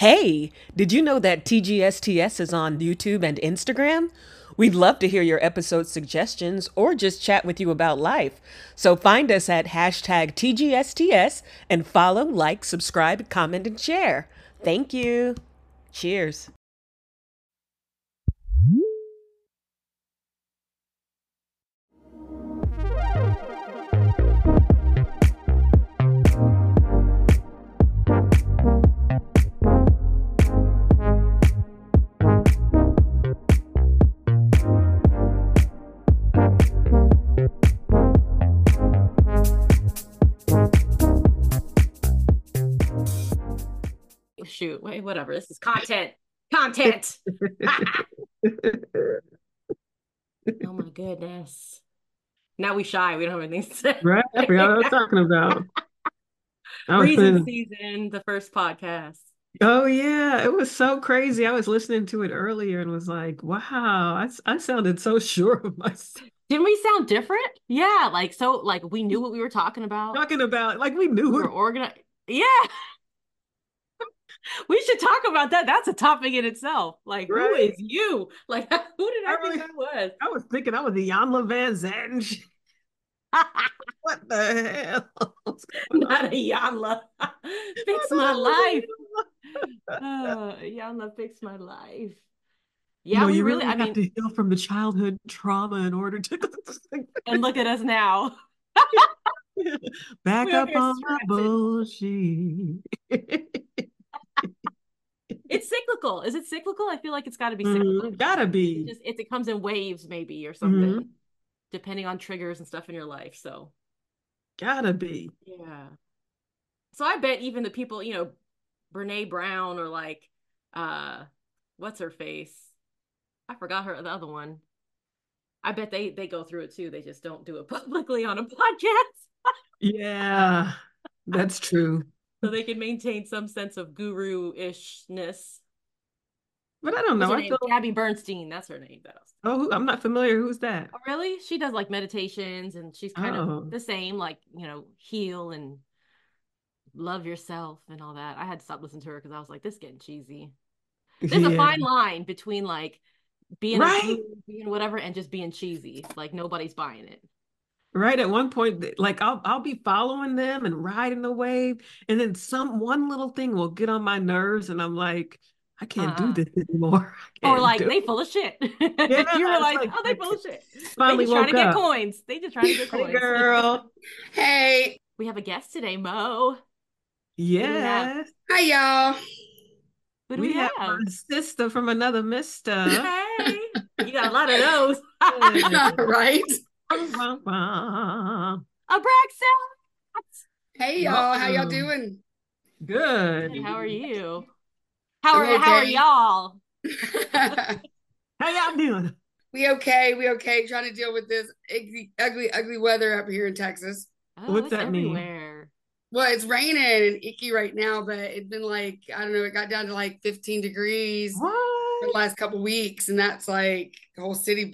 Hey, did you know that TGSTS is on YouTube and Instagram? We'd love to hear your episode suggestions or just chat with you about life. So find us at hashtag TGSTS and follow, like, subscribe, comment, and share. Thank you. Cheers. Shoot, wait, whatever. This is content. Content. oh my goodness. Now we shy. We don't have anything to say. Right? I forgot what I was talking about. I Reason season, the first podcast. oh yeah, it was so crazy. I was listening to it earlier and was like, wow, I, I sounded so sure of myself. Didn't we sound different? Yeah, like so, like we knew what we were talking about. Talking about like we knew We were organized. Yeah. We should talk about that. That's a topic in itself. Like, who Right. is you? Like, who did I, I think really- I was? I was thinking I was the Jan Van shit. What the hell? What's going on? Not a Iyanla. Fix my life. Oh, uh, Iyanla fix my life. You Yeah, know, we you really, really I have mean, to heal from the childhood trauma in order to and look at us now. back We're up on my bullshit. It's cyclical. Is it cyclical? I feel like it's got to be cyclical. Mhm, Gotta It be. just it, it comes in waves, maybe, or Mhm. something, depending on triggers and stuff in your life. So, Gotta be. yeah. So I bet even the people, you know, Brene Brown or like, uh, what's her face? I forgot her the other one. I bet they they go through it too. They just don't do it publicly on a podcast. Yeah, that's true. So they can maintain some sense of guru-ishness. But I don't know. I feel. Gabby Bernstein. That's her name. That Oh, who- I'm not familiar. Who's that? Oh, really? She does like meditations and she's kind Oh. of the same, like, you know, heal and love yourself and all that. I had to stop listening to her because I was like, this is getting cheesy. There's a fine line between like being a Right. guru, being whatever and just being cheesy. Like nobody's buying it. Right at one point, like I'll I'll be following them and riding the wave, and then some one little thing will get on my nerves, and I'm like, I can't Uh-uh. do uh-huh. this anymore. Or like they it. full of shit. you it's realize, like- oh, they full of shit. finally they just trying to get up. coins. They just trying to get coins. girl. Hey, We have a guest today, Mo. Yes, hi y'all. Who do we we, have have? my sister from another mister. Hey, you got a lot of those. right? Abraxa. Hey y'all, how y'all doing? Good. How are you? How are I'm how are y'all? How y'all doing? we okay? We okay? Trying to deal with this ugly, ugly, ugly weather up here in Texas. Oh, What's it's that mean? Well, it's raining and icky right now, but it's been like I don't know. It got down to like 15 degrees for the last couple weeks, and that's like the whole city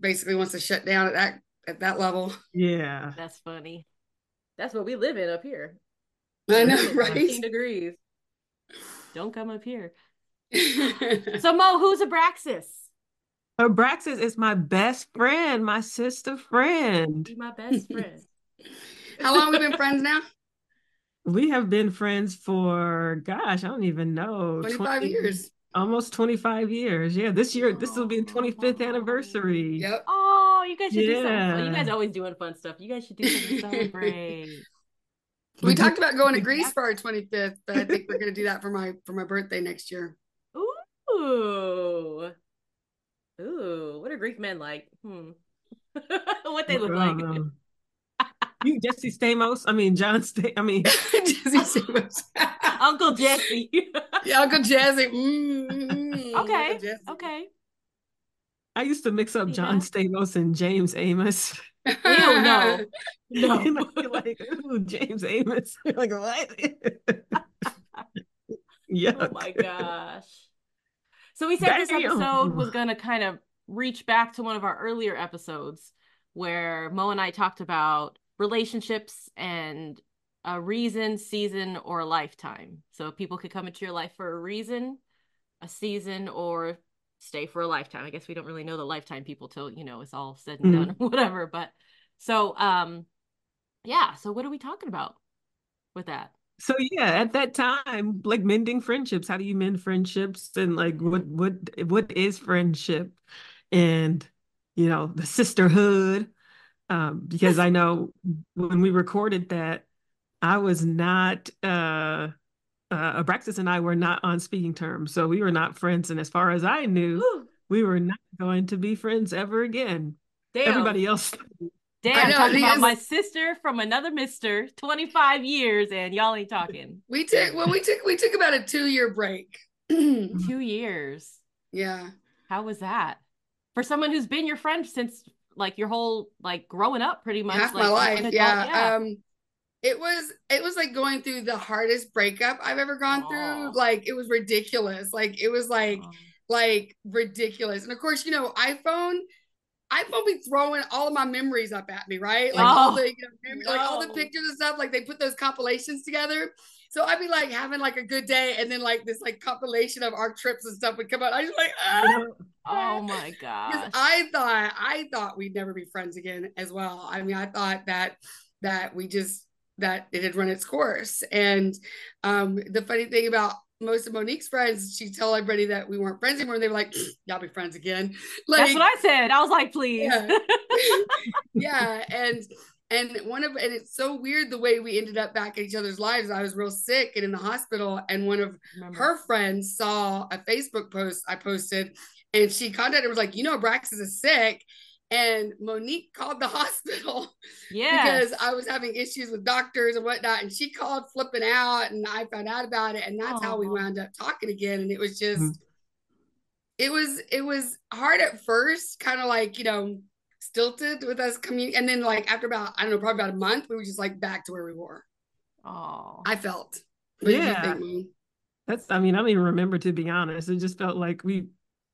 basically wants to shut down at that at that level. Yeah. That's funny. That's what we live in up here. I know, 15 right? degrees. Don't come up here. So Mo, who's Abraxas? Abraxas is my best friend, my sister friend. Be my best friend. How long we been friends now? We have been friends for, gosh, I don't even know, 25 20 years. almost 25 years. Yeah, this year, this will be the 25th anniversary. Yep. Oh, you guys should do something. You guys always doing fun stuff. You guys should do something to celebrate. We talked about going to Greece for our 25th, but I think we're gonna do that for my for my birthday next year. Ooh. Ooh. What are Greek men like? Hmm. what they look like. Um, you Jesse Stamos, I mean John Sta I mean Jesse Stamos. Uncle Jesse. yeah, Uncle Jesse. Mm, mm, mm, okay. Uncle Jesse. Okay. I used to mix up John that? Stamos and James Amos. Ew, no. No. Like, ooh, James Amos. You're like, what? yeah. Oh my gosh. So we said this episode was going to kind of reach back to one of our earlier episodes where Mo and I talked about relationships and a reason, season, or a lifetime. So people could come into your life for a reason, a season, or stay for a lifetime. I guess we don't really know the lifetime people till you know it's all said and done, whatever. But so um, yeah. So what are we talking about with that? So yeah, at that time, like mending friendships. How do you mend friendships? And like, what what what is friendship? And you know, the sisterhood. Um, because I know when we recorded that, I was not. uh uh, Abraxas and I were not on speaking terms, so we were not friends. And as far as I knew, Ooh. we were not going to be friends ever again. Damn. Everybody else Damn, know, talking about my sister from another mister, 25 years, and y'all ain't talking. We took well, we took we took about a two year break. two years. Yeah. How was that? For someone who's been your friend since like your whole like growing up pretty much. Half like, my life. Yeah. yeah. Um it was it was like going through the hardest breakup I've ever gone oh. through. Like it was ridiculous. Like it was like oh. like ridiculous. And of course, you know, iPhone iPhone be throwing all of my memories up at me, right? Like oh, all the you know, no. like all the pictures and stuff. Like they put those compilations together. So I'd be like having like a good day, and then like this like compilation of our trips and stuff would come out. I was like, ah. oh my god! I thought I thought we'd never be friends again as well. I mean, I thought that that we just that it had run its course. And um, the funny thing about most of Monique's friends, she told everybody that we weren't friends anymore. And they were like, y'all be friends again. Like, That's what I said. I was like, please. Yeah. yeah. And and one of and it's so weird the way we ended up back in each other's lives. I was real sick and in the hospital, and one of her friends saw a Facebook post I posted, and she contacted was like, you know, Braxis is sick and Monique called the hospital yeah because I was having issues with doctors and whatnot. And she called flipping out, and I found out about it, and that's Aww. how we wound up talking again. And it was just, mm-hmm. it was it was hard at first, kind of like you know stilted with us coming, and then like after about I don't know probably about a month, we were just like back to where we were. Oh, I felt. What yeah. That's, I mean, I don't even remember to be honest. It just felt like we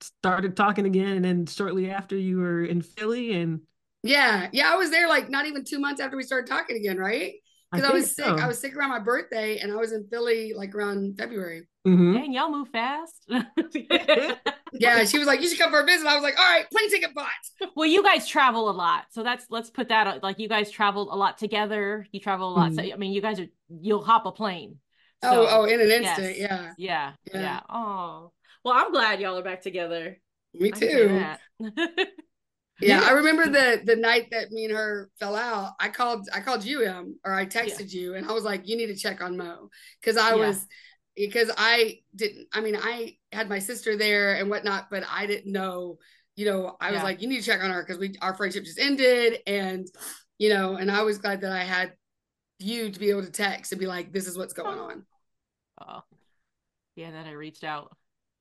started talking again and then shortly after you were in Philly and yeah yeah I was there like not even two months after we started talking again right? Because I, I, was sick so. I was sick around my birthday and I was in Philly like around February. Mm-hmm. Dang, y'all move fast. Yeah she was like you should come for a visit. I was like all right plane ticket bought well you guys travel a lot so that's let's put that like you guys travel a lot together you travel a lot mm-hmm. so I mean you guys are you'll hop a plane. Oh, so, oh oh in an instant yes. yeah. Yeah yeah. yeah oh well, I'm glad y'all are back together. Me too. yeah, I remember the the night that me and her fell out. I called I called you him or I texted yeah. you and I was like, you need to check on Mo because I yeah. was because I didn't. I mean, I had my sister there and whatnot, but I didn't know. You know, I was yeah. like, you need to check on her because we our friendship just ended, and you know, and I was glad that I had you to be able to text and be like, this is what's going on. Oh, yeah. Then I reached out.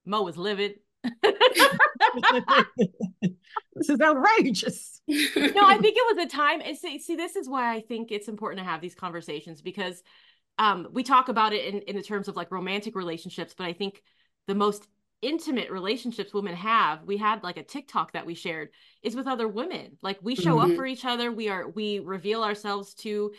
Mo was livid. this is outrageous. no, I think it was a time. And see, see, this is why I think it's important to have these conversations because um, we talk about it in, in the terms of like romantic relationships, but I think the most intimate relationships women have we had like a tiktok that we shared is with other women like we show mm-hmm. up for each other we are we reveal ourselves to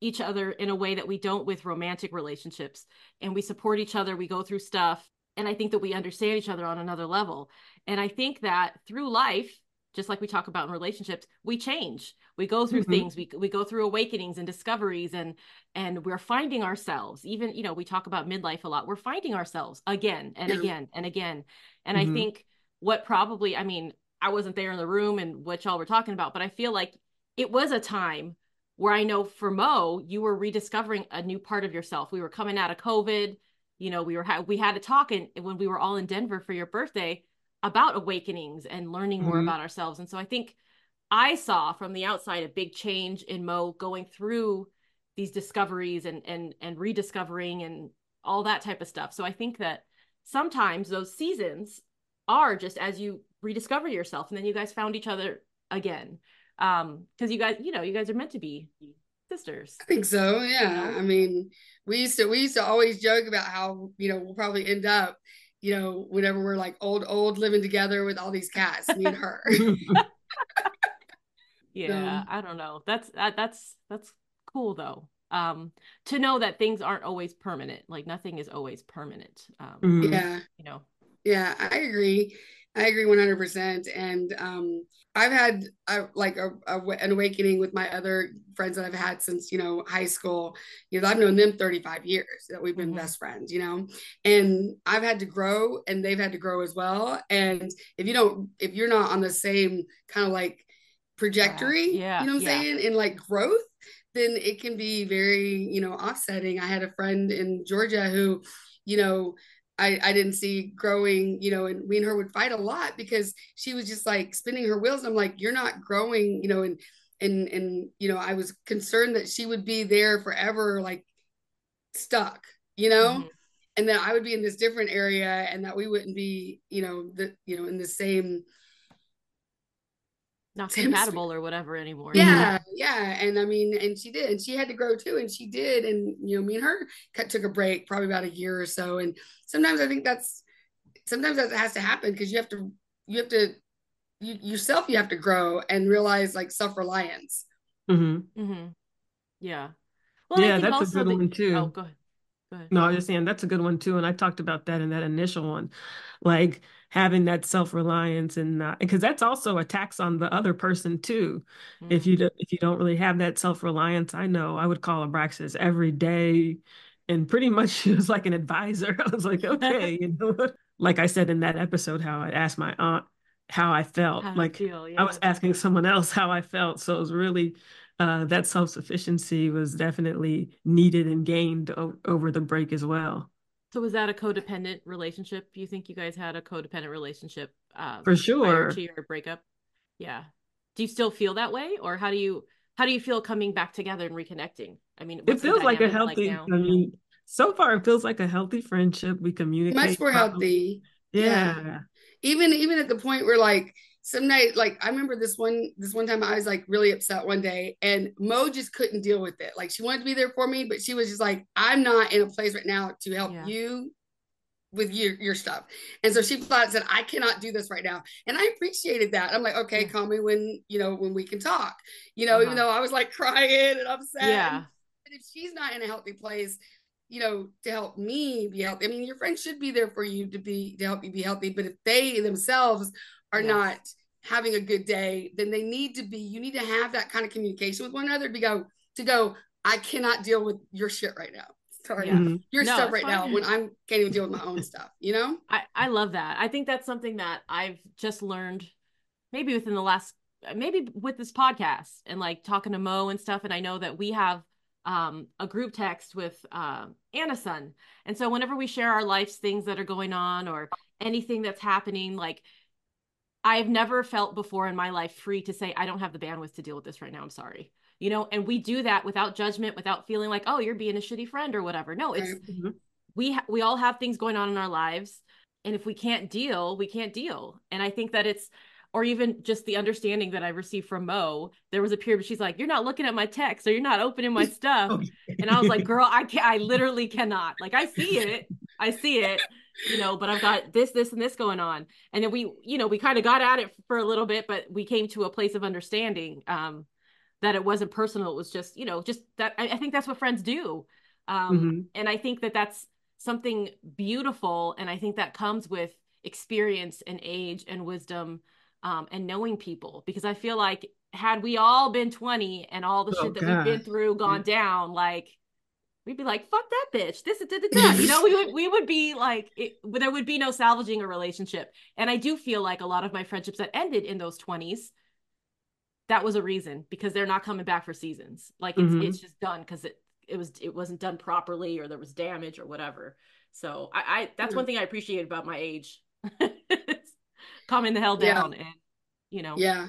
each other in a way that we don't with romantic relationships and we support each other we go through stuff and i think that we understand each other on another level. And i think that through life just like we talk about in relationships we change. We go through mm-hmm. things we, we go through awakenings and discoveries and and we're finding ourselves. Even you know we talk about midlife a lot we're finding ourselves again and again and again. And mm-hmm. i think what probably i mean i wasn't there in the room and what y'all were talking about but i feel like it was a time where i know for mo you were rediscovering a new part of yourself. We were coming out of covid you know we were ha- we had a talk and when we were all in denver for your birthday about awakenings and learning mm-hmm. more about ourselves. And so i think i saw from the outside a big change in mo going through these discoveries and and and rediscovering and all that type of stuff. So i think that sometimes those seasons are just as you rediscover yourself and then you guys found each other again. Um because you guys you know you guys are meant to be sisters. I think so. Yeah. You know? I mean, we used to we used to always joke about how you know we'll probably end up, you know, whenever we're like old old living together with all these cats, me and her. yeah, I don't know. That's that, that's that's cool though. um to know that things aren't always permanent like nothing is always permanent um mm-hmm. yeah you know yeah i agree i agree 100% and um I've had a, like a, a, an awakening with my other friends that I've had since you know high school. You know, I've known them 35 years that we've been mm-hmm. best friends. You know, and I've had to grow, and they've had to grow as well. And if you don't, if you're not on the same kind of like trajectory, yeah. you know what I'm yeah. saying, in like growth, then it can be very you know offsetting. I had a friend in Georgia who, you know, I, I didn't see growing, you know, and we and her would fight a lot because she was just like spinning her wheels. And I'm like, you're not growing, you know, and and and you know, I was concerned that she would be there forever, like stuck, you know, mm-hmm. and that I would be in this different area and that we wouldn't be, you know, the you know, in the same not compatible or whatever anymore. Yeah, yeah. And I mean, and she did, and she had to grow too, and she did. And you know, me and her cut, took a break probably about a year or so. And sometimes I think that's sometimes that has to happen because you have to you have to you yourself you have to grow and realize like self-reliance. Mm-hmm. Mm-hmm. Yeah. Well, yeah, that's a good one too. Oh, go ahead. Ahead. No, I saying that's a good one too. And I talked about that in that initial one. Like having that self-reliance and not because that's also a tax on the other person too mm-hmm. if you do, if you don't really have that self-reliance i know i would call abraxas every day and pretty much she was like an advisor i was like okay you know like i said in that episode how i asked my aunt how i felt how like I, feel, yeah. I was asking someone else how i felt so it was really uh, that self-sufficiency was definitely needed and gained o- over the break as well so was that a codependent relationship? You think you guys had a codependent relationship um, for sure to your breakup? Yeah. Do you still feel that way, or how do you how do you feel coming back together and reconnecting? I mean, it feels like a healthy. Like I mean, so far it feels like a healthy friendship. We communicate much more healthy. Yeah. yeah. Even even at the point where like some night like i remember this one this one time i was like really upset one day and mo just couldn't deal with it like she wanted to be there for me but she was just like i'm not in a place right now to help yeah. you with your your stuff and so she thought said i cannot do this right now and i appreciated that i'm like okay yeah. call me when you know when we can talk you know uh-huh. even though i was like crying and upset yeah and if she's not in a healthy place you know, to help me be healthy. I mean, your friends should be there for you to be to help you be healthy, but if they themselves are yes. not having a good day, then they need to be, you need to have that kind of communication with one another to go, to go, I cannot deal with your shit right now. Sorry, yeah. your no, stuff right fine. now when I'm can't even deal with my own stuff, you know? I, I love that. I think that's something that I've just learned maybe within the last maybe with this podcast and like talking to Mo and stuff. And I know that we have um, a group text with uh, Anna's son. And so whenever we share our life's things that are going on or anything that's happening, like I've never felt before in my life free to say, I don't have the bandwidth to deal with this right now. I'm sorry. You know, and we do that without judgment, without feeling like, oh, you're being a shitty friend or whatever. No, it's mm-hmm. we ha- we all have things going on in our lives, and if we can't deal, we can't deal. And I think that it's or even just the understanding that I received from Mo. There was a period where she's like, "You're not looking at my text, or you're not opening my stuff," and I was like, "Girl, I can't. I literally cannot. Like, I see it, I see it, you know, but I've got this, this, and this going on. And then we, you know, we kind of got at it for a little bit, but we came to a place of understanding um, that it wasn't personal. It was just, you know, just that I, I think that's what friends do. Um, mm-hmm. And I think that that's something beautiful. And I think that comes with experience and age and wisdom um, and knowing people, because I feel like had we all been 20 and all the oh, shit that God. we've been through gone down, like we'd be like, "Fuck that bitch." This, da, da, da. you know, we would we would be like, it, there would be no salvaging a relationship. And I do feel like a lot of my friendships that ended in those twenties, that was a reason because they're not coming back for seasons. Like it's mm-hmm. it's just done because it it was it wasn't done properly or there was damage or whatever. So I, I that's mm-hmm. one thing I appreciate about my age. calming the hell down yeah. and you know yeah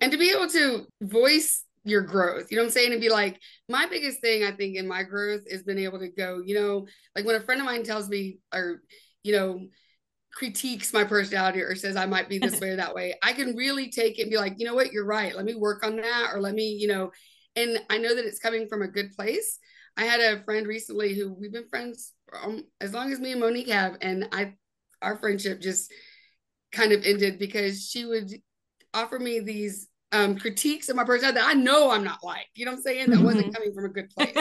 and to be able to voice your growth. You know what I'm saying? And be like, my biggest thing I think in my growth is being able to go, you know, like when a friend of mine tells me or, you know, critiques my personality or says I might be this way or that way, I can really take it and be like, you know what, you're right. Let me work on that. Or let me, you know, and I know that it's coming from a good place. I had a friend recently who we've been friends um, as long as me and Monique have, and I, our friendship just kind of ended because she would offer me these um, critiques of my personality that I know I'm not like. You know what I'm saying? That wasn't mm-hmm. coming from a good place.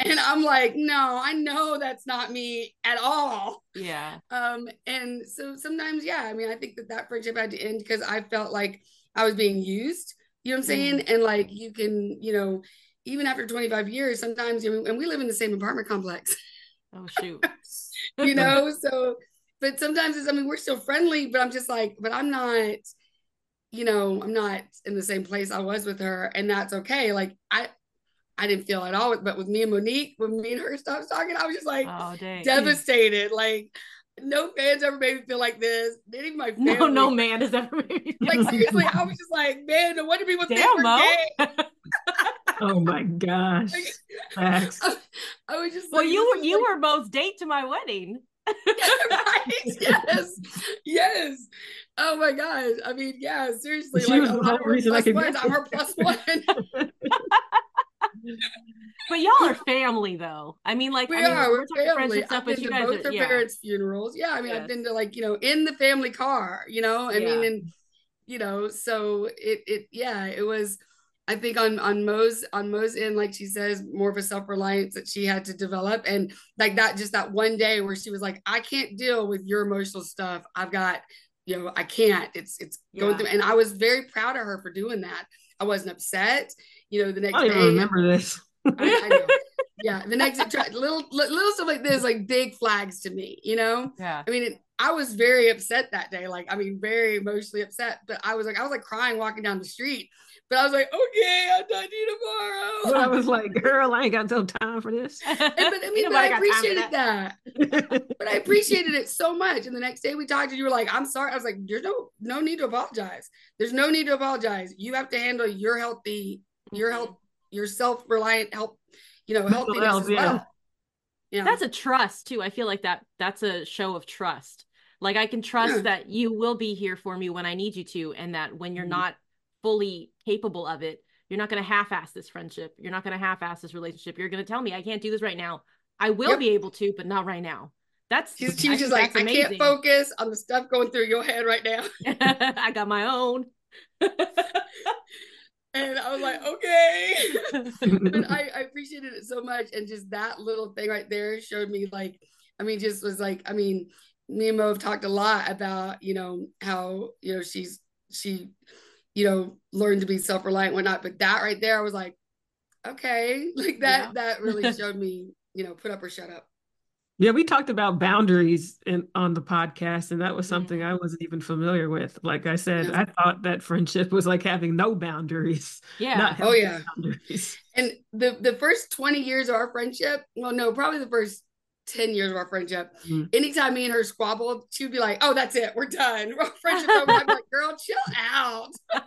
and I'm like, no, I know that's not me at all. Yeah. Um, and so sometimes, yeah, I mean, I think that that friendship had to end because I felt like I was being used. You know what I'm saying? Mm. And like, you can, you know, even after 25 years, sometimes, you know, and we live in the same apartment complex. Oh shoot. you know, so but sometimes it's, I mean, we're still friendly, but I'm just like, but I'm not you know, I'm not in the same place I was with her, and that's okay. Like I, I didn't feel at all, but with me and Monique, when me and her stopped talking, I was just like oh, devastated. Like no fans ever made me feel like this. Not even my family. No, no man has ever made me. Like seriously, I was just like, man, no wonder people Damn, think we're gay. oh my gosh. I, I, was just well, like, you were you like, were both date to my wedding. right? Yes, yes. Oh my gosh. I mean, yeah, seriously. She like, was the whole reason I could one, I'm her plus one. but y'all are family though. I mean, like we I mean, are. We're, we're family. Stuff, I've been to both are, yeah. parents' funerals. Yeah, I mean, yes. I've been to like you know in the family car. You know, I yeah. mean, and you know, so it it yeah, it was. I think on on Mo's on Mo's end, like she says, more of a self reliance that she had to develop, and like that just that one day where she was like, I can't deal with your emotional stuff. I've got you know, I can't. It's it's yeah. going through, and I was very proud of her for doing that. I wasn't upset. You know, the next I day, remember this. I, I yeah, the next little little stuff like this, like big flags to me. You know. Yeah. I mean, it, I was very upset that day. Like, I mean, very emotionally upset. But I was like, I was like crying walking down the street but I was like, okay, I'll talk to you tomorrow. But I was like, girl, I ain't got no time for this. And, but I mean, but I appreciated that. that. but I appreciated it so much. And the next day we talked and you were like, I'm sorry. I was like, there's no no need to apologize. There's no need to apologize. You have to handle your healthy, your mm-hmm. health, your self-reliant help, you know, healthiness health, as well. Yeah. yeah. That's a trust too. I feel like that that's a show of trust. Like I can trust yeah. that you will be here for me when I need you to, and that when you're mm-hmm. not fully capable of it, you're not going to half-ass this friendship. You're not going to half-ass this relationship. You're going to tell me I can't do this right now. I will yep. be able to, but not right now. That's she's, she was just like, I can't focus on the stuff going through your head right now. I got my own. and I was like, okay. but I, I appreciated it so much. And just that little thing right there showed me like, I mean, just was like, I mean, me and Mo have talked a lot about, you know, how, you know, she's she you know, learn to be self-reliant, whatnot. But that right there, I was like, okay, like that, yeah. that really showed me, you know, put up or shut up. Yeah, we talked about boundaries in on the podcast, and that was something mm-hmm. I wasn't even familiar with. Like I said, yeah. I thought that friendship was like having no boundaries. Yeah. oh yeah. Boundaries. And the the first twenty years of our friendship, well, no, probably the first 10 years of our friendship. Mm-hmm. Anytime me and her squabbled, she would be like, Oh, that's it. We're done. friendship over. I'm like, girl, chill out. and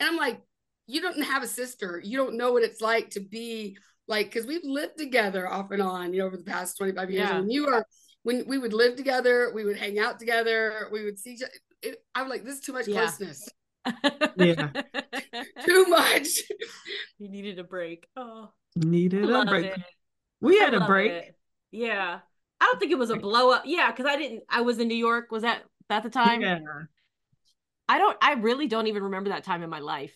I'm like, you don't have a sister. You don't know what it's like to be like, because we've lived together off and on, you know, over the past 25 years. Yeah. When you are, when we would live together, we would hang out together, we would see each other. I'm like, this is too much yeah. closeness. yeah. too much. You needed a break. Oh, needed a break. It. We had a break. It. Yeah. I don't think it was a blow up. Yeah, because I didn't I was in New York. Was that at the time? Yeah. I don't I really don't even remember that time in my life.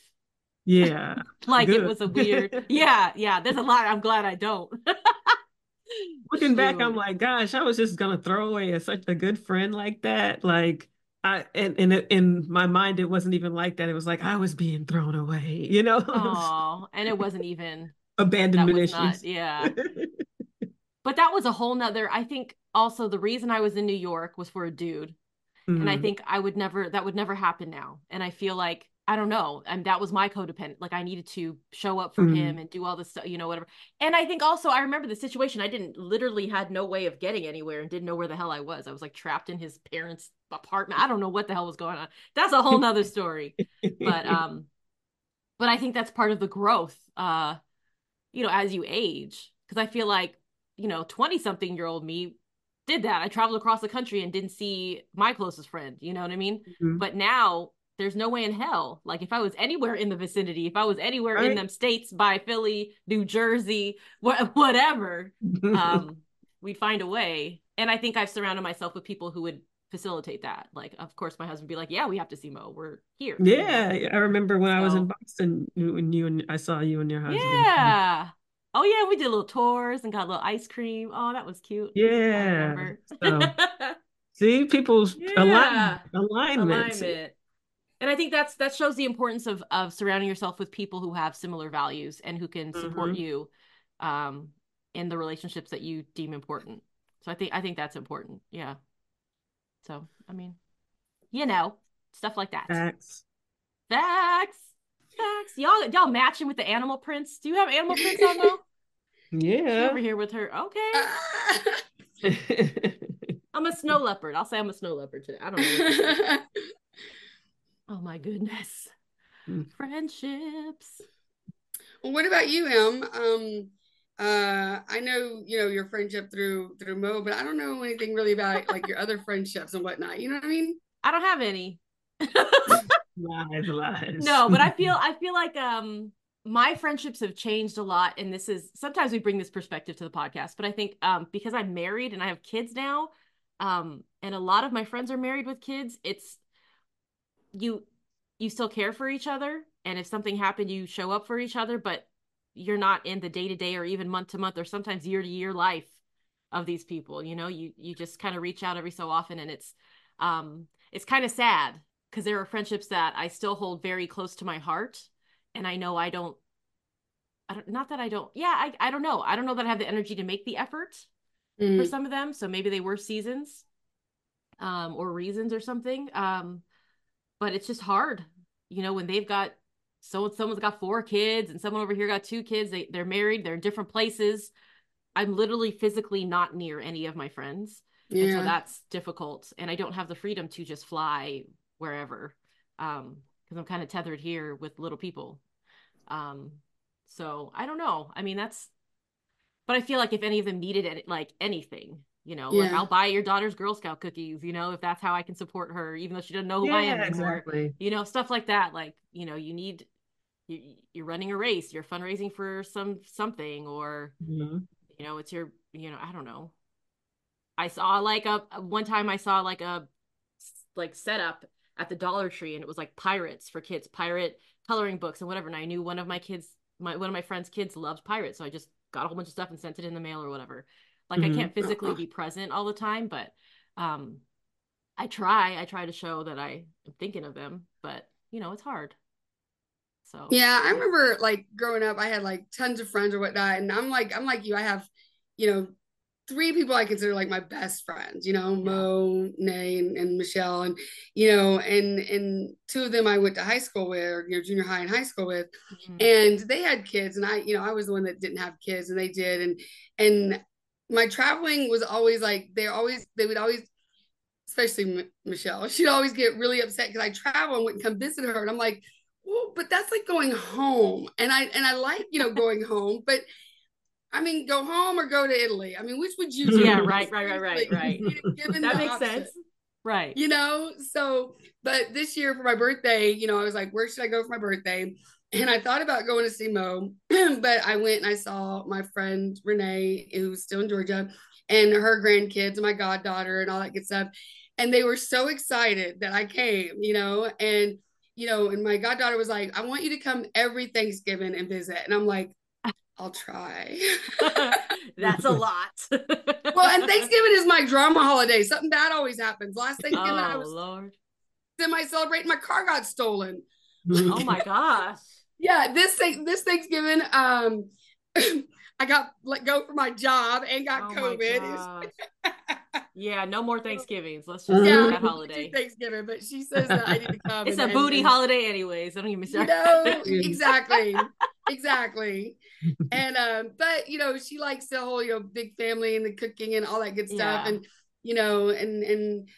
Yeah. like Good. it was a weird yeah, yeah. There's a lot. I'm glad I don't. Looking Shoot. back, I'm like, gosh, I was just gonna throw away a, such a good friend like that. Like I and, and in my mind it wasn't even like that. It was like I was being thrown away, you know. Oh, and it wasn't even abandonment issues. Not, yeah but that was a whole nother i think also the reason i was in new york was for a dude. Mm-hmm. and i mm-hmm. think i would never that would never happen now. And i feel like i don't know and that was my codependent like i needed to show up for mm-hmm. him and do all this stuff you know whatever. And i think also i remember the situation i didn't literally had no way of getting anywhere and didn't know where the hell i was. I was like trapped in his parents apartment. I don't know what the hell was going on. That's a whole nother story. But um but i think that's part of the growth uh you know as you age. Because i feel like you know, 20 something year old me did that. I traveled across the country and didn't see my closest friend, you know what I mean? Mm-hmm. But now there's no way in hell. Like if I was anywhere in the vicinity, if I was anywhere right. in them states by Philly, New Jersey, wh- whatever, um, we'd find a way. And I think I've surrounded myself with people who would facilitate that. Like, of course, my husband would be like, "Yeah, we have to see Mo. We're here." Yeah, I remember when so, I was in Boston when you and I saw you and your husband. Yeah. Oh yeah, we did little tours and got a little ice cream. Oh, that was cute. Yeah. So, see, people's yeah. align- alignment. alignment. And I think that's that shows the importance of of surrounding yourself with people who have similar values and who can support mm-hmm. you um in the relationships that you deem important. So I think I think that's important. Yeah. So I mean, you know, stuff like that. Facts. Facts. Facts. Y'all y'all matching with the animal prints. Do you have animal prints on though? Yeah. over here with her. Okay. I'm a snow leopard. I'll say I'm a snow leopard today. I don't know. oh my goodness. Mm. Friendships. Well, what about you, Em? Um, uh i know you know your friendship through through mo but i don't know anything really about like your other friendships and whatnot you know what i mean i don't have any lies lies no but i feel i feel like um my friendships have changed a lot and this is sometimes we bring this perspective to the podcast but i think um because i'm married and i have kids now um and a lot of my friends are married with kids it's you you still care for each other and if something happened you show up for each other but you're not in the day to day or even month to month or sometimes year to year life of these people you know? You you just kind of reach out every so often and it's um it's kind of sad because there are friendships that I still hold very close to my heart and I know I don't I don't not that I don't yeah I I don't know I don't know that I have the energy to make the effort mm. for some of them so maybe they were seasons um or reasons or something um but it's just hard you know when they've got so someone's got four kids and someone over here got two kids they, they're married they're in different places i'm literally physically not near any of my friends yeah. and so that's difficult and i don't have the freedom to just fly wherever um because i'm kind of tethered here with little people um so i don't know i mean that's but i feel like if any of them needed it like anything you know yeah. like i'll buy your daughter's girl scout cookies you know if that's how i can support her even though she doesn't know who yeah, i am anymore exactly. you know stuff like that like you know you need you, you're running a race you're fundraising for some something or mm-hmm. you know it's your you know i don't know i saw like a one time i saw like a like setup at the dollar tree and it was like pirates for kids pirate coloring books and whatever and i knew one of my kids my one of my friends kids loves pirates so i just got a whole bunch of stuff and sent it in the mail or whatever like mm-hmm. i can't physically be present all the time but um i try i try to show that i am thinking of them but you know it's hard so yeah, I remember like growing up, I had like tons of friends or whatnot, and I'm like I'm like you. I have, you know, three people I consider like my best friends. You know. Mo, Nay, and, and, Michelle, and you know, and and two of them I went to high school with, or you know, junior high and high school with, mm-hmm. and they had kids, and I, you know, I was the one that didn't have kids, and they did, and and my traveling was always like they always they would always especially M- Michelle, she'd always get really upset because I travel and wouldn't come visit her. And I'm like, well, but that's like going home. And I and I like, you know, going home, but I mean, go home or go to Italy. I mean, which would you do? Yeah, right, right, right, right, right. that makes option. sense. Right. You know, so but this year for my birthday, you know, I was like, where should I go for my birthday? And I thought about going to see Mo, but I went and I saw my friend Renee, who's still in Georgia, and her grandkids and my goddaughter and all that good stuff. And they were so excited that I came, you know, and you know, and my goddaughter was like, I want you to come every Thanksgiving and visit. And I'm like, I'll try. That's a lot. well, and Thanksgiving is my drama holiday. Something bad always happens. Last Thanksgiving, oh, I was Lord. semi celebrating. My car got stolen. oh my gosh. Yeah, this this Thanksgiving, um, I got let go from my job and got oh COVID. Yeah, no more Thanksgivings. Let's just yeah, that holiday. Thanksgiving, but she says that I need to come. it's a booty and, holiday, anyways. I don't even. No, exactly, exactly. And um, but you know, she likes the whole you know big family and the cooking and all that good stuff, yeah. and you know, and and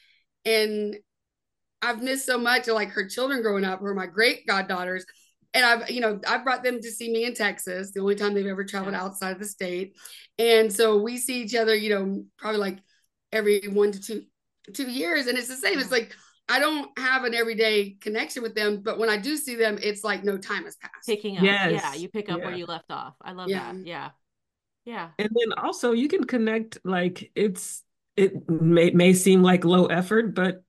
and I've missed so much of like her children growing up, or my great goddaughters. And I've, you know, I brought them to see me in Texas, the only time they've ever traveled yeah. outside of the state. And so we see each other, you know, probably like every one to two two years and it's the same it's like i don't have an everyday connection with them but when i do see them it's like no time has passed picking up yes. yeah you pick up yeah. where you left off i love yeah. that yeah yeah and then also you can connect like it's it may may seem like low effort, but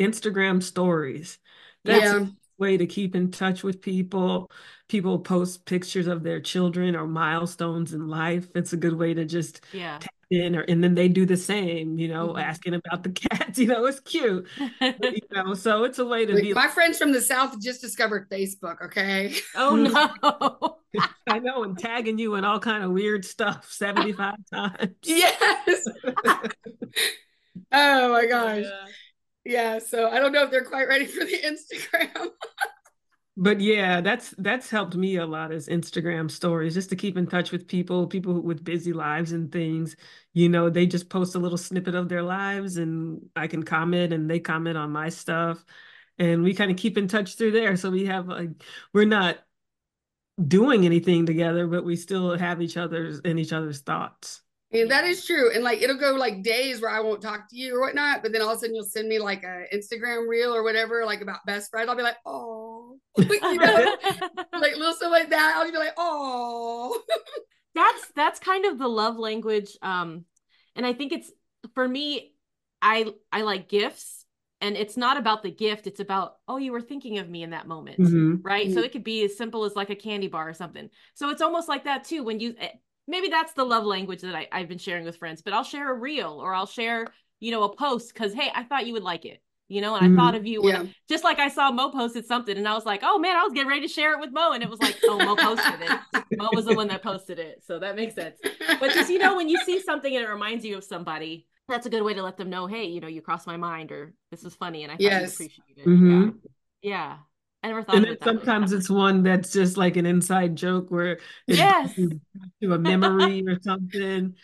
Instagram stories. That's yeah. a way to keep in touch with people. People post pictures of their children or milestones in life. It's a good way to just yeah. tap in or and then they do the same, you know, mm-hmm. asking about the cats, you know, it's cute. you know, so it's a way to be my friends from the south just discovered Facebook, okay? Oh no. I know, and tagging you in all kind of weird stuff 75 times. Yes. oh my gosh. Yeah yeah so i don't know if they're quite ready for the instagram but yeah that's that's helped me a lot as instagram stories just to keep in touch with people people with busy lives and things. You know they just post a little snippet of their lives and i can comment and they comment on my stuff. And we kind of keep in touch through there. So we have like we're not doing anything together but we still have each other's in each other's thoughts. And that is true. And like it'll go like days where I won't talk to you or whatnot, but then all of a sudden you'll send me like a Instagram reel or whatever, like about best friend. I'll be like, oh, you know, like little stuff like that. I'll be like, oh. that's that's kind of the love language. Um, and I think it's for me, I I like gifts and it's not about the gift it's about oh you were thinking of me in that moment mm-hmm. right mm-hmm. so it could be as simple as like a candy bar or something so it's almost like that too when you eh, maybe that's the love language that I, I've been sharing with friends, but I'll share a reel or I'll share, you know, a post because hey, I thought you would like it. You know, and mm-hmm. I thought of you yeah. I, just like I saw Mo posted something and I was like, oh man, I was getting ready to share it with Mo. And it was like, oh, Mo posted it. Mo was the one that posted it. So that makes sense. But just, you know, when you see something and it reminds you of somebody, that's a good way to let them know, hey, you know, you crossed my mind or this is funny and I yes. appreciate it. Mm-hmm. Yeah. Yeah. I never thought. And it sometimes way. it's one that's just like an inside joke where yes, to a memory or something.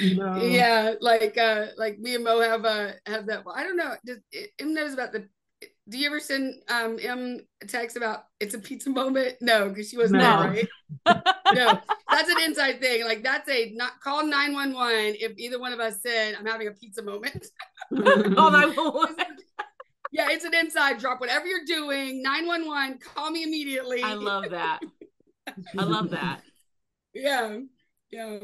Know? Yeah, like uh, like me and Mo have a have that. Well, I don't know. Does M knows about the? Do you ever send um M text about it's a pizza moment? No, because she wasn't no. there, right? no, that's an inside thing. Like that's a not call nine one one if either one of us said I'm having a pizza moment. call nine one one yeah, it's an inside drop. Whatever you're doing, 911, call me immediately. I love that. I love that. Yeah. Yeah.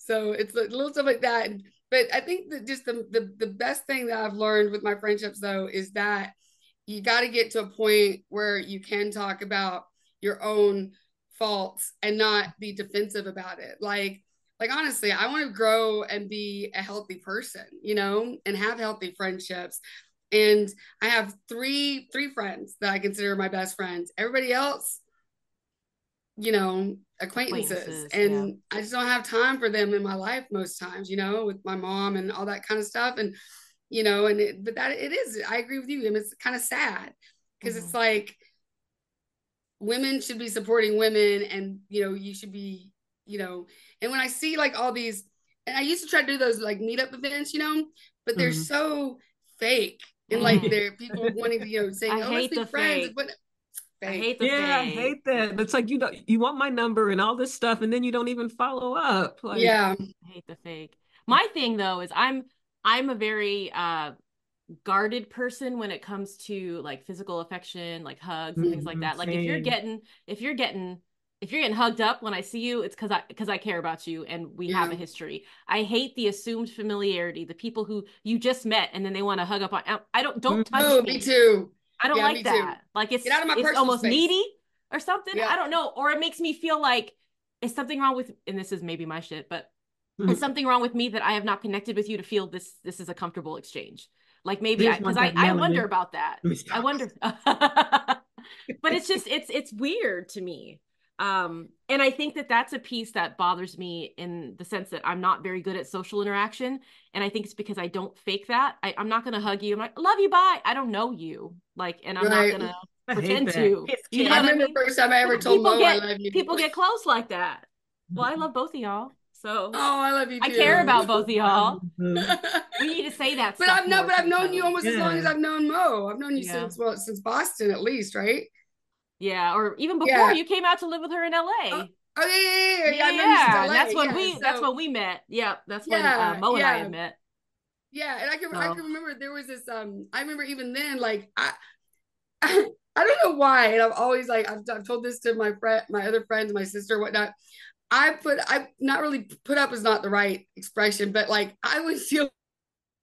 So it's a little stuff like that. But I think that just the, the the best thing that I've learned with my friendships though is that you got to get to a point where you can talk about your own faults and not be defensive about it. Like like honestly, I want to grow and be a healthy person, you know, and have healthy friendships and I have three three friends that I consider my best friends. Everybody else, you know, acquaintances, acquaintances and yeah. I just don't have time for them in my life most times. You know, with my mom and all that kind of stuff, and you know, and it, but that it is. I agree with you. I mean, it's kind of sad because mm-hmm. it's like women should be supporting women, and you know, you should be, you know, and when I see like all these, and I used to try to do those like meetup events, you know, but they're mm-hmm. so fake and like there are people wanting to you know saying, I "Oh, let's be friends." Fake. But I hate the yeah, I hate that. It's like you don't you want my number and all this stuff, and then you don't even follow up. Like, yeah, I hate the fake. My thing though is I'm I'm a very uh guarded person when it comes to like physical affection, like hugs and mm-hmm, things like that. Like same. if you're getting if you're getting if you're getting hugged up when I see you, it's because I because I care about you and we yeah. have a history. I hate the assumed familiarity, the people who you just met and then they want to hug up on. I don't don't touch oh, me. Me too. I don't yeah, like that. Too. Like it's it's almost space. needy or something. Yeah. I don't know. Or it makes me feel like is something wrong with and this is maybe my shit, but mm-hmm. is something wrong with me that I have not connected with you to feel this this is a comfortable exchange. Like maybe because I, I, I wonder about that. I wonder. but it's just it's it's weird to me um and i think that that's a piece that bothers me in the sense that i'm not very good at social interaction. And i think it's because i don't fake that. I, am not gonna hug you. I'm like love you bye. I don't know you. Like and i'm right. not gonna pretend to. You know I remember the first time i ever told people Mo get, I love you. people get close like that. Well i love both of y'all so oh i love you too. i care about both of y'all. We need to say that but i've known but i've known you almost yeah. as long as i've known mo. I've known you yeah. since well since boston at least right yeah, or even before yeah. you came out to live with her in LA. Oh, oh yeah, yeah, yeah. yeah. yeah. that's when we so, that's when we met. Yeah, that's when uh, Mo and I met. Yeah, and I can I can remember there was this um I remember even then like I I, I don't know why and I've always like I've, I've told this to my friend my other friends my sister whatnot I put I not really put up is not the right expression but like I would feel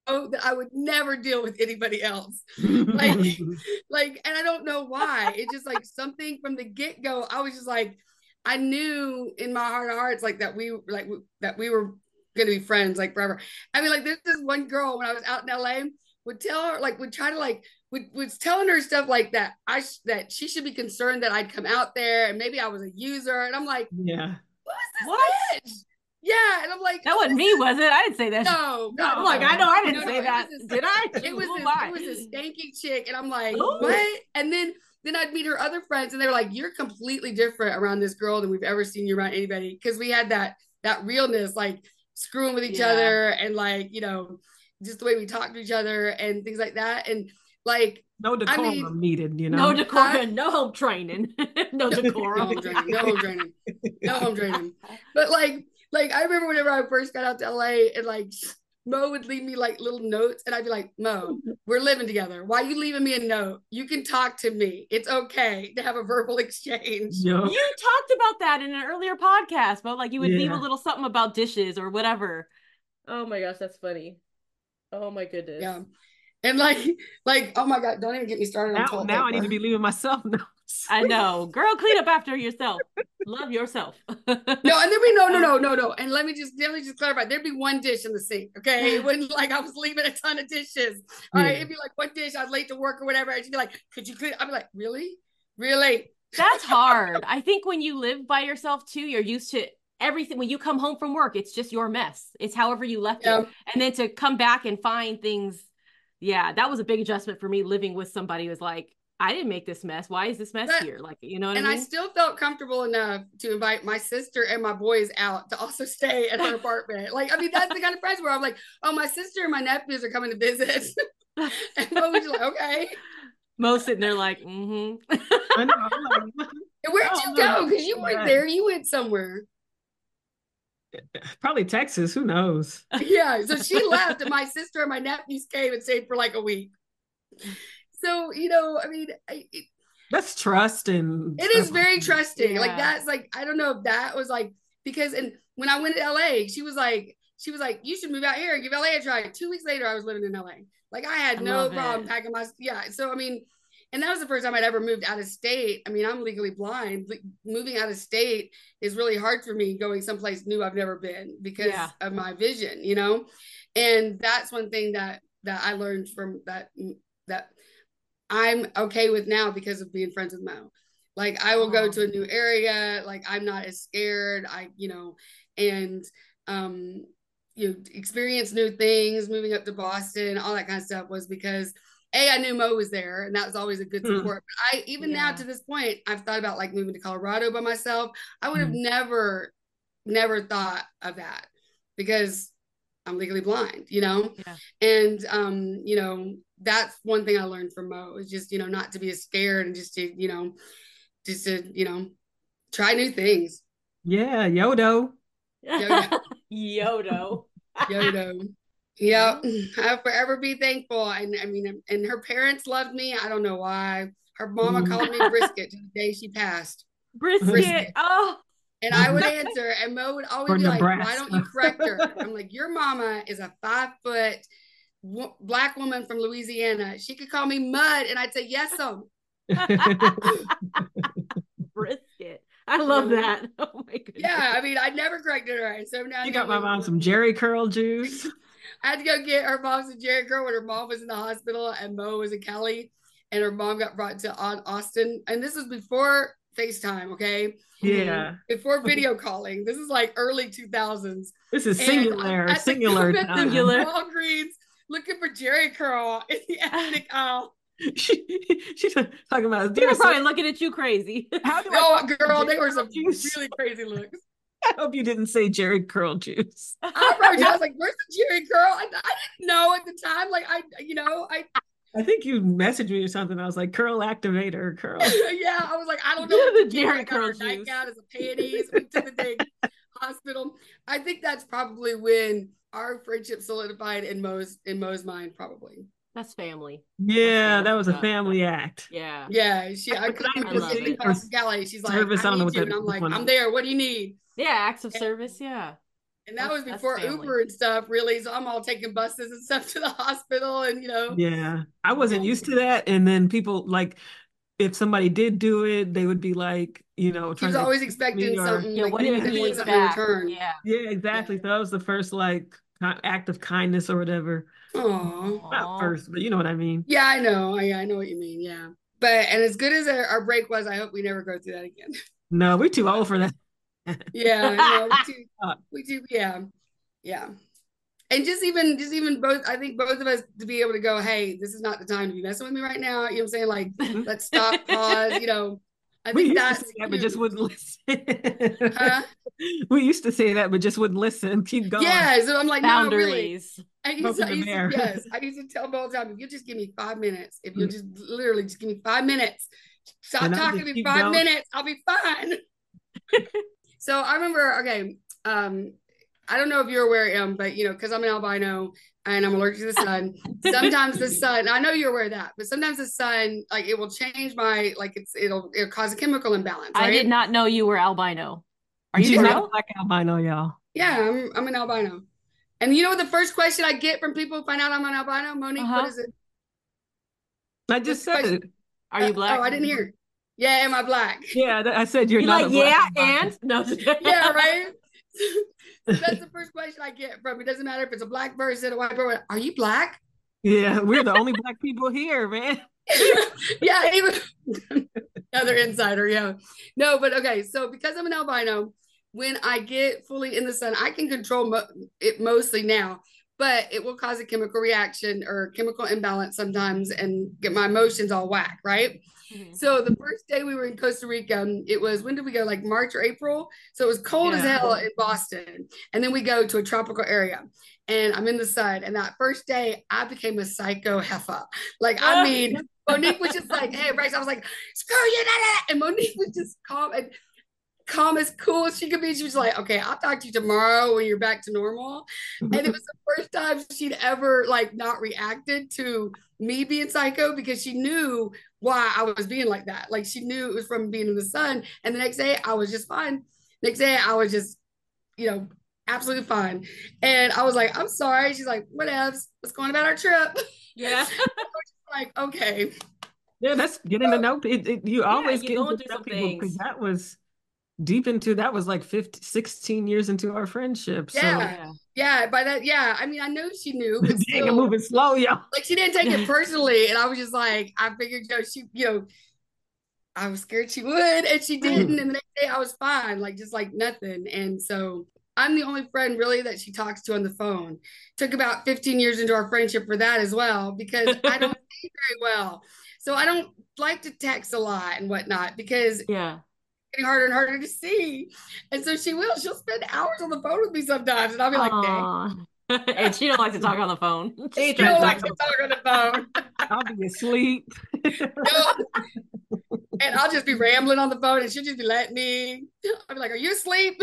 that I would never deal with anybody else. like, like, and I don't know why. It's just like something from the get go. I was just like, I knew in my heart of hearts, like that we like that we were gonna be friends like forever. I mean, like there's this one girl when I was out in LA would tell her like would try to like would, was telling her stuff like that I that she should be concerned that I'd come out there and maybe I was a user and I'm like yeah what is this what? bitch yeah and I'm like that wasn't me was it I didn't say that no no I'm like I know I didn't no, say no, that this, did I it was this, it was a stanky chick and I'm like Ooh. what and then then I'd meet her other friends and they were like you're completely different around this girl than we've ever seen you around anybody because we had that that realness like screwing with each yeah. other and like you know just the way we talk to each other and things like that and like no decorum I mean, needed, you know. No decorum, no home training, no decorum, no home training, no home training, no home training. But like, like I remember whenever I first got out to LA, and like Mo would leave me like little notes, and I'd be like, Mo, we're living together. Why you leaving me a note? You can talk to me. It's okay to have a verbal exchange. You talked about that in an earlier podcast, but like you would yeah. leave a little something about dishes or whatever. Oh my gosh, that's funny. Oh my goodness. Yeah. And like, like, oh my God, don't even get me started now, on Now I need to be leaving myself notes. I know. Girl, clean up after yourself. Love yourself. no, and there'd be no, no, no, no, no. And let me just let me just clarify. There'd be one dish in the sink. Okay. It wouldn't like I was leaving a ton of dishes. All yeah. right. It'd be like one dish, I was late to work or whatever. And she'd be like, Could you clean? I'd be like, Really? Really? That's hard. I think when you live by yourself too, you're used to everything when you come home from work it's just your mess it's however you left yeah. it and then to come back and find things yeah that was a big adjustment for me living with somebody who was like i didn't make this mess why is this mess but, here like you know and I, mean? I still felt comfortable enough to invite my sister and my boys out to also stay at her apartment like i mean that's the kind of friends where i'm like oh my sister and my nephews are coming to visit and Mo was like okay Mo sitting there like, mm-hmm. Like, Where'd you go? Because you weren't there. You went somewhere probably Texas. Who knows? Yeah. So she left, and my sister and my nephews came and stayed for like a week. So you know, I mean, I, it, that's trust and it is very trusting. Yeah. Like that's like I don't know if that was like because and when I went to LA, she was like she was like you should move out here and give LA a try. Two weeks later, I was living in LA. Like I had I no problem it. packing my yeah. So I mean, and that was the first time I'd ever moved out of state. I mean, I'm legally blind. moving out of state is really hard for me going someplace new I've never been because yeah. of my vision, you know? And that's one thing that that I learned from that that I'm okay with now because of being friends with Mo. Like I will go to a new area, like I'm not as scared. I, you know, and um you know, experience new things, moving up to Boston, all that kind of stuff was because a I knew Mo was there, and that was always a good hmm. support. But I even yeah. now to this point, I've thought about like moving to Colorado by myself. I would have mm. never, never thought of that because I'm legally blind, you know. Yeah. And um, you know, that's one thing I learned from Mo is just you know not to be scared and just to you know, just to you know, try new things. Yeah, Yodo. Yodo. Yodo. Yodo. Yeah, I'll forever be thankful. And I mean, and her parents loved me. I don't know why. Her mama mm. called me brisket the day she passed. Brisket. brisket. Oh. And I would answer, and Mo would always be like, "Why don't you correct her?" I'm like, "Your mama is a five foot w- black woman from Louisiana. She could call me mud, and I'd say yes, um." brisket. I love that. Oh my goodness. Yeah, I mean, I never corrected her, and so now you got my mom some Jheri curl juice. I had to go get her mom's a Jheri curl when her mom was in the hospital and Mo was in Cali, and her mom got brought to Austin. And this was before FaceTime, okay? Yeah. Before video calling. This is like early 2000s. This is Cingular, Cingular. Cingular. Walgreens looking for Jheri curl in the attic aisle. She, she's talking about. They're probably looking at you crazy. How do oh, I girl, they were some really crazy looks. I hope you didn't say Jheri curl juice. I wrote I was like, "Where's the Jheri curl?" I, I didn't know at the time. Like I, you know, I. I think you messaged me or something. I was like, "Curl activator, curl." yeah, I was like, I don't know. the Jheri curl juice. Nightgown as a panties. Went to the big hospital. I think that's probably when our friendship solidified in Mo's in Mo's mind. Probably. That's family. Yeah, that was a family act. Yeah. Yeah. She I could She's like, service, I, I don't know what that, and I'm like, I'm there. What do you need? Yeah, acts of service. Yeah. And that was before Uber and stuff, really. So I'm all taking buses and stuff to the hospital, and you know. Yeah, I wasn't used to that. And then people like, if somebody did do it, they would be like, you know, trying to always expecting or, something. Yeah, like, what if he needs? Yeah, yeah, exactly. Yeah. So that was the first like act of kindness or whatever. Aww. Not first, but you know what I mean. Yeah, I know. I, I know what you mean. Yeah, but and as good as our break was, I hope we never go through that again. No, we're too old for that. Yeah, no, we do, we too. Yeah, yeah and just even just even both i think both of us to be able to go hey this is not the time to be messing with me right now you know what i'm saying like let's stop pause you know i we think that's that, but just wouldn't listen huh? we used to say that but just wouldn't listen keep going yeah so i'm like boundaries no, really. I used, to, I used to, yes i used to tell both time if you just give me five minutes if you mm. just literally just give me five minutes stop and talking to me five going. minutes i'll be fine so i remember okay um I don't know if you're aware, um, but you know, because I'm an albino and I'm allergic to the sun. sometimes the sun, I know you're aware of that, but sometimes the sun, like it will change my, like it's it'll it'll cause a chemical imbalance. Right? I did not know you were albino. Are you not black albino, y'all? Yeah, I'm I'm an albino. And you know what the first question I get from people who find out I'm an albino, Monique? Uh-huh. What is it? I just What's said it. Are you black? Uh, oh, I didn't hear. Yeah, am I black? Yeah, I said you're, you're not. Like, yeah, and no. yeah, right. That's the first question I get from. It doesn't matter if it's a black person, a white person. Are you black? Yeah, we're the only black people here, man. yeah, even another insider. Yeah, no, but okay. So because I'm an albino, when I get fully in the sun, I can control mo- it mostly now, but it will cause a chemical reaction or chemical imbalance sometimes and get my emotions all whack, right? Mm-hmm. So the first day we were in Costa Rica, it was when did we go? Like March or April. So it was cold yeah. as hell in Boston. And then we go to a tropical area and I'm in the sun. And that first day I became a psycho heifer. Like, I mean, Monique was just like, hey, Bryce, I was like, screw you. And Monique was just calm and calm as cool as she could be. She was like, okay, I'll talk to you tomorrow when you're back to normal. Mm-hmm. and it was the first time she'd ever like not reacted to me being psycho because she knew why I was being like that. Like she knew it was from being in the sun. And the next day I was just fine. Next day I was just, you know, absolutely fine. And I was like, I'm sorry. She's like, whatever. What's going about our trip? Yeah. like, okay. Yeah, that's getting to know it, it, you always yeah, get to know people because that was deep into that was like 50 16 years into our friendship so. yeah. Yeah. By that yeah i mean i know she knew but still, moving slow y'all like she didn't take it personally and i was just like i figured you know she you know i was scared she would and she didn't mm. and the next day i was fine like just like nothing and so i'm the only friend really that she talks to on the phone. Took about 15 years into our friendship for that as well because i don't see very well so i don't like to text a lot and whatnot because yeah getting harder and harder to see. And so she will. She'll spend hours on the phone with me sometimes, and I'll be like, "Dang." and she don't like to talk on the phone. She don't like to talk on the phone. I'll be asleep. and I'll just be rambling on the phone, and she'll just be letting me. I'll be like, "Are you asleep?"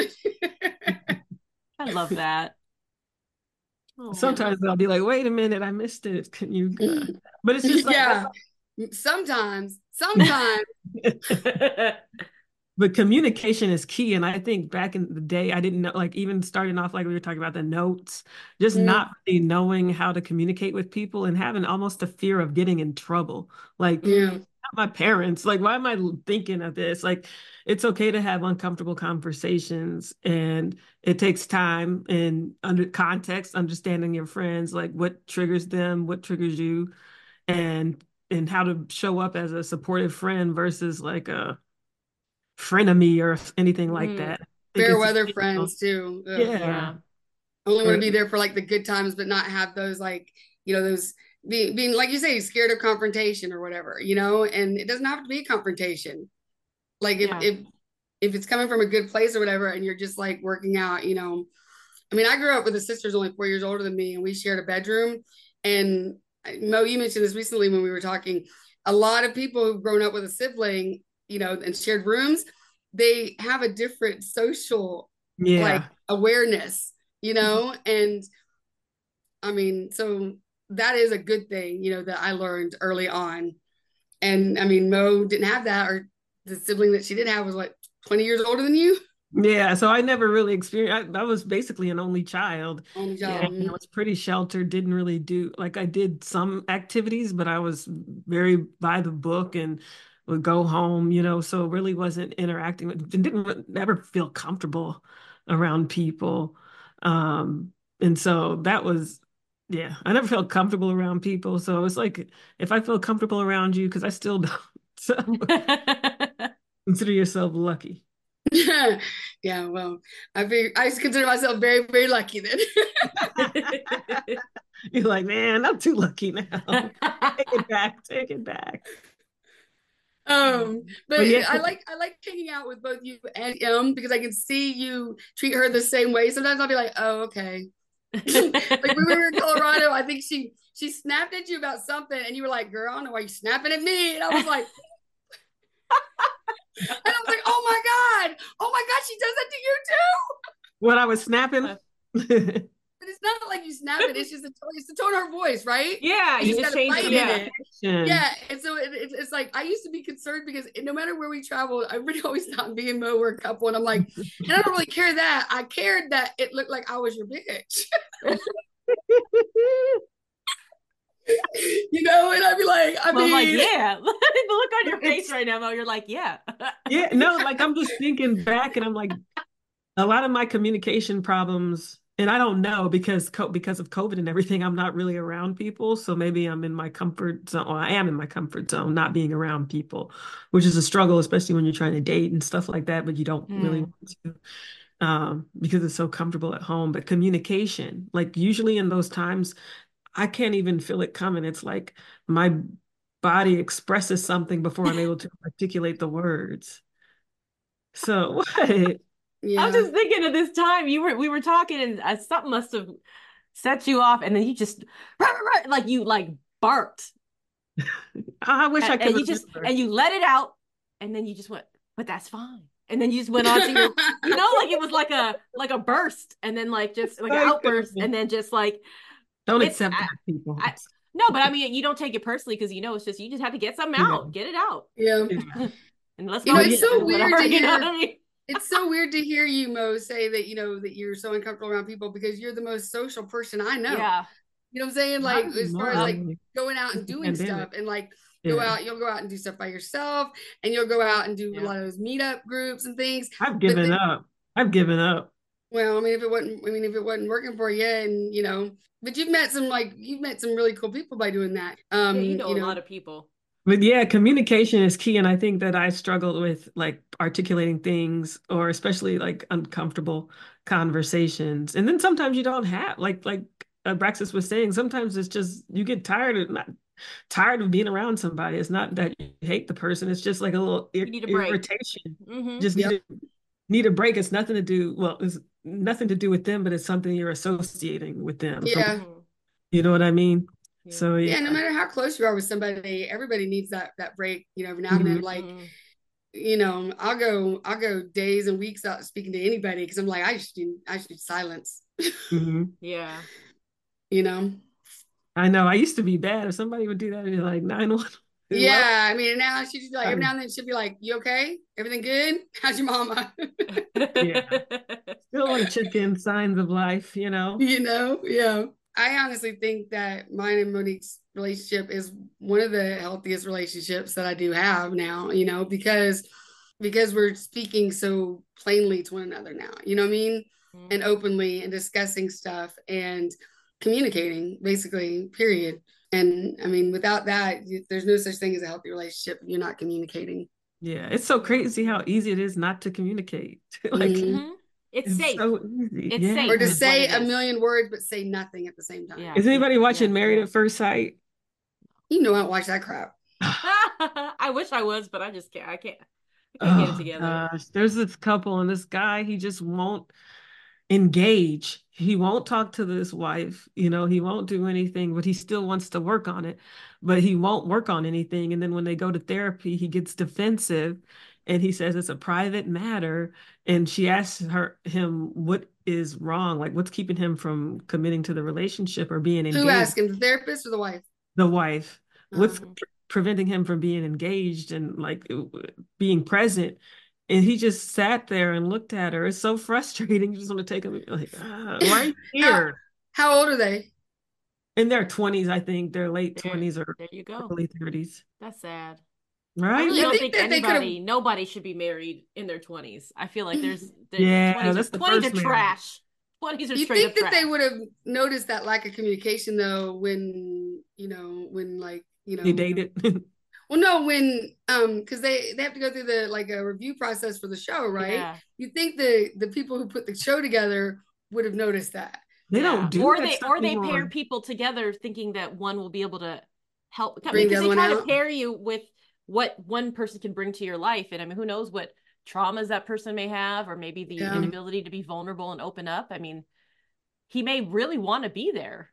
I love that. Oh, Sometimes man. I'll be like, "Wait a minute, I missed it. Can you?" But it's just like, yeah. Sometimes, sometimes but communication is key and i think back in the day i didn't know like even starting off like we were talking about the notes just mm. not really knowing how to communicate with people and having almost a fear of getting in trouble like yeah. my parents like why am i thinking of this like it's okay to have uncomfortable conversations and it takes time and under context understanding your friends like what triggers them what triggers you and and how to show up as a supportive friend versus like a frenemy or anything like mm. that. Fair weather friends too. Ugh. Yeah. yeah. Only want to be there for like the good times, but not have those like, you know, those being, being like you say, scared of confrontation or whatever, you know, and it doesn't have to be a confrontation. Like if, yeah. if, if it's coming from a good place or whatever, and you're just like working out, you know, I mean, I grew up with a sister who's only four years older than me, and we shared a bedroom. And Mo, you mentioned this recently when we were talking. A lot of people who've grown up with a sibling you know, and shared rooms, they have a different social yeah. like awareness, you mm-hmm. know, and I mean, so that is a good thing, you know, that I learned early on. And I mean, Mo didn't have that, or the sibling that she did have was like 20 years older than you. Yeah, so I never really experienced. I, I was basically an only child. Only child. And I was pretty sheltered. Didn't really do like I did some activities, but I was very by the book and would go home. You know, so really wasn't interacting with. Didn't never feel comfortable around people, um, and so that was. Yeah, I never felt comfortable around people. So it's like if I feel comfortable around you, because I still don't. So consider yourself lucky. yeah, well, I be, I consider myself very, very lucky then. You're like, man, I'm too lucky now. take it back, take it back. Um, but, but yeah. I like I like hanging out with both you and him because I can see you treat her the same way. Sometimes I'll be like, oh, okay. like when we were in Colorado, I think she she snapped at you about something, and you were like, "Girl, I don't know why you snapping at me." And I was like, and I was like, oh my God, oh my God, she does that to you too. What I was snapping. But it's not like you snap it. It's just a, it's the tone of her voice, right? Yeah, you, you just change it. Yeah. yeah, and so it, it, it's like I used to be concerned because no matter where we travel, I really always thought me and Mo were a couple, and I'm like, and I don't really care that. I cared that it looked like I was your bitch. you know, and I'd be like, I well, mean, like, yeah, the look on your face right now, Mo, you're like, yeah, yeah, no, like I'm just thinking back, and I'm like, a lot of my communication problems, and I don't know because because of COVID and everything, I'm not really around people, so maybe I'm in my comfort zone. Or I am in my comfort zone, not being around people, which is a struggle, especially when you're trying to date and stuff like that, but you don't mm. really want to um, because it's so comfortable at home. But communication, like usually in those times, I can't even feel it coming. It's like my body expresses something before I'm able to articulate the words. So what? Yeah. I'm just thinking of this time you were we were talking and uh, something must have set you off and then you just like you like barked. I wish and, I could. And you just and you let it out and then you just went, but that's fine. And then you just went on to your, you know, like it was like a like a burst, and then like just like an outburst, and then just like don't accept I, that, people. I, no, but I mean, you don't take it personally because you know it's just you just have to get something out, get it out. Yeah. and let's you know, it's so weird to hear. You know what I mean? It's so weird to hear you, Mo, say that you know that you're so uncomfortable around people because you're the most social person I know. Yeah. You know what I'm saying? Like as far as like going out and doing stuff and like go out, you'll go out and do stuff by yourself and you'll go out and do yeah. a lot of those meetup groups and things. I've given then, up. I've given up. Well, I mean, if it wasn't, I mean, if it wasn't working for you, and you know, but you've met some like you've met some really cool people by doing that. Um, yeah, you know, you know a lot of people. But yeah, communication is key, and I think that I struggled with like articulating things, or especially like uncomfortable conversations. And then sometimes you don't have like like uh, Braxis was saying. Sometimes it's just you get tired of not tired of being around somebody. It's not that you hate the person. It's just like a little ir- a irritation. Mm-hmm. Just need yep. to need a break. It's nothing to do. Well, it's nothing to do with them, but it's something you're associating with them. Yeah. From, you know what I mean? Yeah. So yeah. yeah. no matter how close you are with somebody, everybody needs that that break, you know, every now and then. Mm-hmm. Like, you know, I'll go I'll go days and weeks out speaking to anybody because I'm like, I just need I just need silence. Mm-hmm. yeah. You know. I know. I used to be bad. If somebody would do that, it'd be like nine one. Yeah, I mean now she's like every now and then she'll be like, "You okay? Everything good? How's your mama?" yeah, still like chicken signs of life, you know. You know, yeah. I honestly think that mine and Monique's relationship is one of the healthiest relationships that I do have now. You know, because because we're speaking so plainly to one another now. You know what I mean? Mm-hmm. And openly and discussing stuff and communicating, basically. Period and I mean, without that, there's no such thing as a healthy relationship. You're not communicating. Yeah, it's so crazy how easy it is not to communicate. like, mm-hmm. It's, it's, safe. So it's yeah. safe. Or to say a million words but say nothing at the same time. Yeah. Is anybody watching yeah. Married at First Sight? You know I watch that crap. I wish I was, but I just can't. I can't. I can't oh, get it oh, together. Gosh. There's this couple and this guy, he just won't engage. He won't talk to this wife, you know, he won't do anything, but he still wants to work on it, but he won't work on anything. And then when they go to therapy, he gets defensive and he says it's a private matter. And she asks her him what is wrong, like what's keeping him from committing to the relationship or being engaged. Who asked him, the therapist or the wife? The wife. What's pre- preventing him from being engaged and like being present? and he just sat there and looked at her. It's so frustrating. You just want to take him like, ah, why here? How, how, old are they? In their twenties, I think. Their late twenties or there you go. early thirties. That's sad. Right? I really don't think, think anybody, nobody should be married in their twenties. I feel like there's, there's yeah, 20s, that's the 20s are trash. 20s are trash. you think that trash. they would have noticed that lack of communication though when you know when like you know they dated Well, no, when um, because they they have to go through the like a review process for the show, right? Yeah. You think the the people who put the show together would have noticed that? They yeah. don't do or they or they anymore. pair people together thinking that one will be able to help bring because they try to pair you with what one person can bring to your life, and I mean, who knows what traumas that person may have, or maybe the yeah. inability to be vulnerable and open up. I mean, he may really want to be there.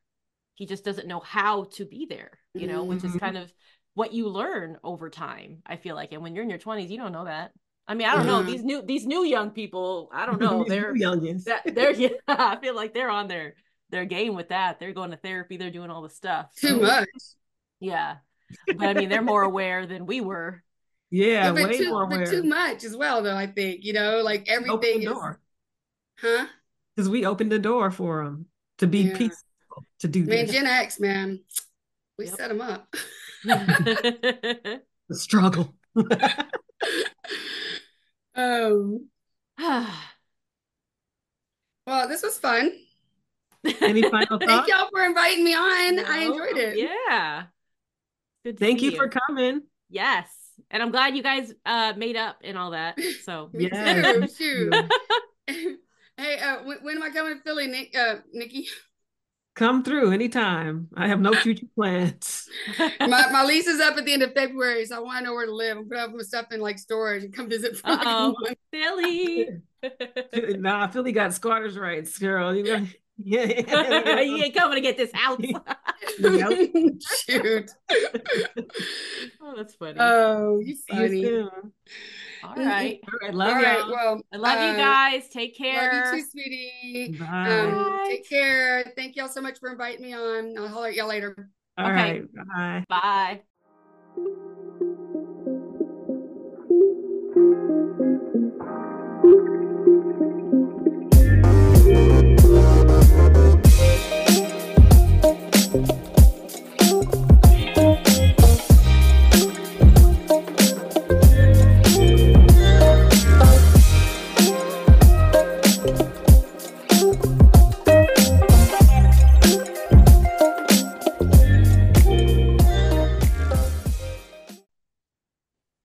He just doesn't know how to be there, you know, mm-hmm. which is mm-hmm. kind of what you learn over time i feel like. And when you're in your 20s you don't know that. I mean i don't know. These new these new young people i don't know. they're youngest they're yeah i feel like they're on their their game with that. They're going to therapy. They're doing all the stuff. So, too much. yeah but i mean they're more aware than we were yeah, yeah way too, more aware. but too much as well though i think you know like everything is huh because we opened the door for them to be yeah. peaceful to do man this. gen x man we yep. set them up the struggle. um. well, this was fun. Any final thoughts? Thank y'all for inviting me on. No, I enjoyed it. Yeah. Good Thank you, you, for coming. Yes. And I'm glad you guys uh made up and all that. So yeah. Shoot. hey, uh, when, when, am I coming to Philly, Nick, uh, Nikki? Come through anytime. I have no future plans. my, my lease is up at the end of February, so I want to know where to live. I'm put up my stuff in like storage and come visit. Oh, Philly. nah, Philly got squatters' rights, girl. You know, yeah, you ain't coming to get this house. Shoot. oh, that's funny. Oh, you funny. You all right. All right. Love All right. Well, I love uh, you guys. Take care. Love you too, sweetie. Bye. Um, take care. Thank y'all so much for inviting me on. I'll holler at y'all later. All okay. Right. Bye. Bye.